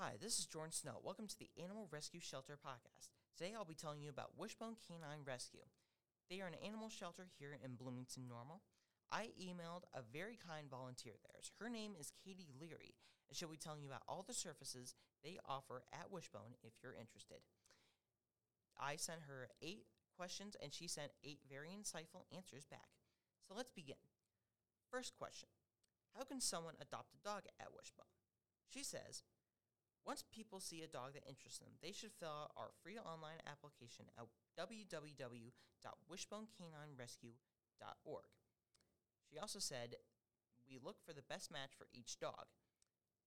Hi, this is Jordan Snow. Welcome to the Animal Rescue Shelter podcast. Today I'll be telling you about Wishbone Canine Rescue. They are an animal shelter here in Bloomington Normal. I emailed a very kind volunteer there. Her name is Katie Leary, and she'll be telling you about all the services they offer at Wishbone if you're interested. I sent her eight questions, and she sent eight very insightful answers back. So let's begin. First question How can someone adopt a dog at Wishbone? She says, once people see a dog that interests them, they should fill out our free online application at www.wishbonecaninerescue.org. She also said, We look for the best match for each dog.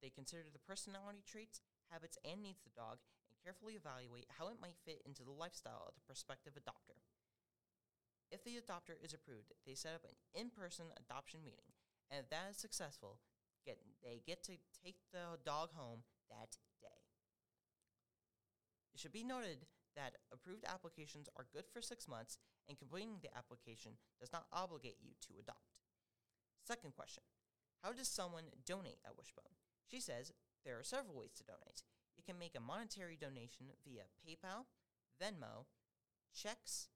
They consider the personality traits, habits, and needs of the dog and carefully evaluate how it might fit into the lifestyle of the prospective adopter. If the adopter is approved, they set up an in person adoption meeting, and if that is successful, get, they get to take the dog home that day. It should be noted that approved applications are good for six months, and completing the application does not obligate you to adopt. Second question How does someone donate at Wishbone? She says there are several ways to donate. You can make a monetary donation via PayPal, Venmo, checks,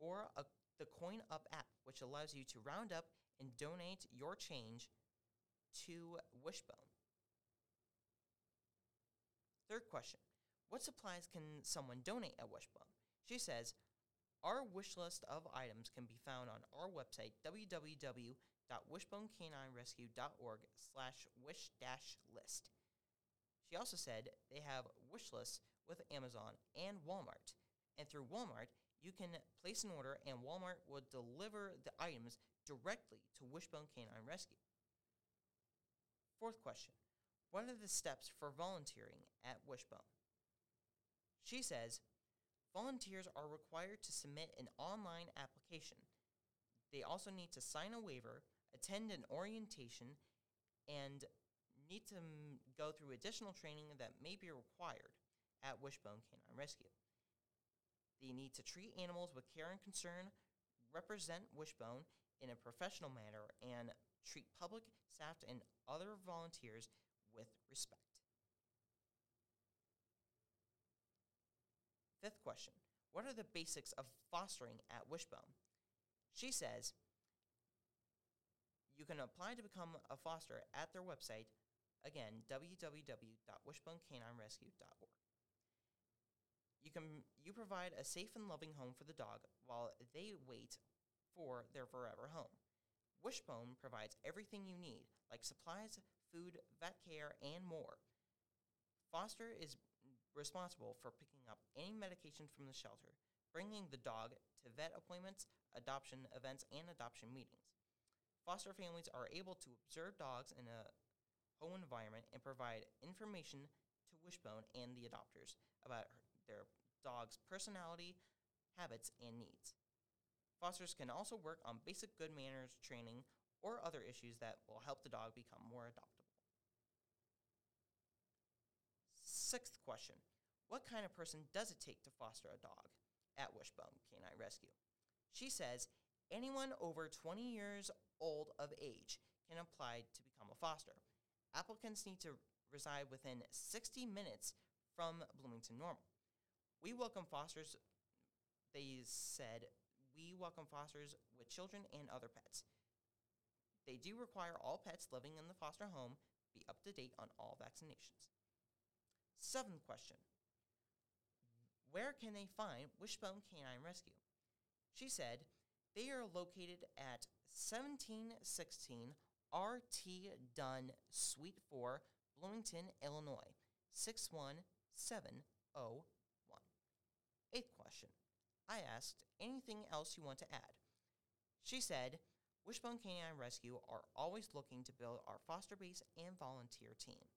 or a, the Coin Up app, which allows you to round up and donate your change to Wishbone. Third question What supplies can someone donate at Wishbone? She says, Our wish list of items can be found on our website, www.wishbonecaninerescue.org slash wish dash list. She also said they have wish lists with Amazon and Walmart. And through Walmart, you can place an order and Walmart will deliver the items directly to Wishbone Canine Rescue. Fourth question what are the steps for volunteering at Wishbone? She says volunteers are required to submit an online application. They also need to sign a waiver, attend an orientation, and need to go through additional training that may be required at Wishbone Canine Rescue. They need to treat animals with care and concern, represent Wishbone in a professional manner, and treat public, staff, and other volunteers with respect. Fifth question What are the basics of fostering at Wishbone? She says you can apply to become a foster at their website, again, www.wishbonecaninerescue.org. You can you provide a safe and loving home for the dog while they wait for their forever home. Wishbone provides everything you need, like supplies, food, vet care, and more. Foster is responsible for picking up any medication from the shelter, bringing the dog to vet appointments, adoption events, and adoption meetings. Foster families are able to observe dogs in a home environment and provide information to Wishbone and the adopters about their dog's personality, habits, and needs. Fosters can also work on basic good manners training or other issues that will help the dog become more adoptable. Sixth question What kind of person does it take to foster a dog at Wishbone Canine Rescue? She says anyone over 20 years old of age can apply to become a foster. Applicants need to reside within 60 minutes from Bloomington Normal. We welcome fosters, they said, we welcome fosters with children and other pets. They do require all pets living in the foster home be up to date on all vaccinations. Seventh question Where can they find Wishbone Canine Rescue? She said they are located at 1716 RT Dunn, Suite 4, Bloomington, Illinois, 61701. Eighth question I asked, anything else you want to add? She said, Wishbone Canine Rescue are always looking to build our foster base and volunteer team.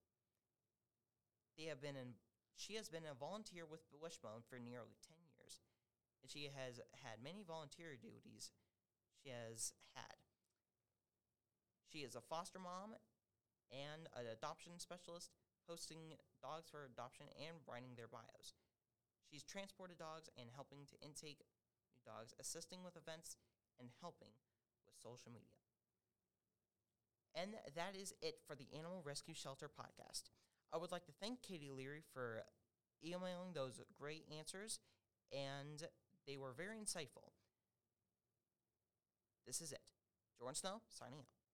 They have been in, she has been a volunteer with Wishbone for nearly 10 years, and she has had many volunteer duties she has had. She is a foster mom and an adoption specialist, posting dogs for adoption and writing their bios. She's transported dogs and helping to intake new dogs, assisting with events, and helping with social media. And that is it for the Animal Rescue Shelter podcast. I would like to thank Katie Leary for emailing those great answers, and they were very insightful. This is it. Jordan Snow signing out.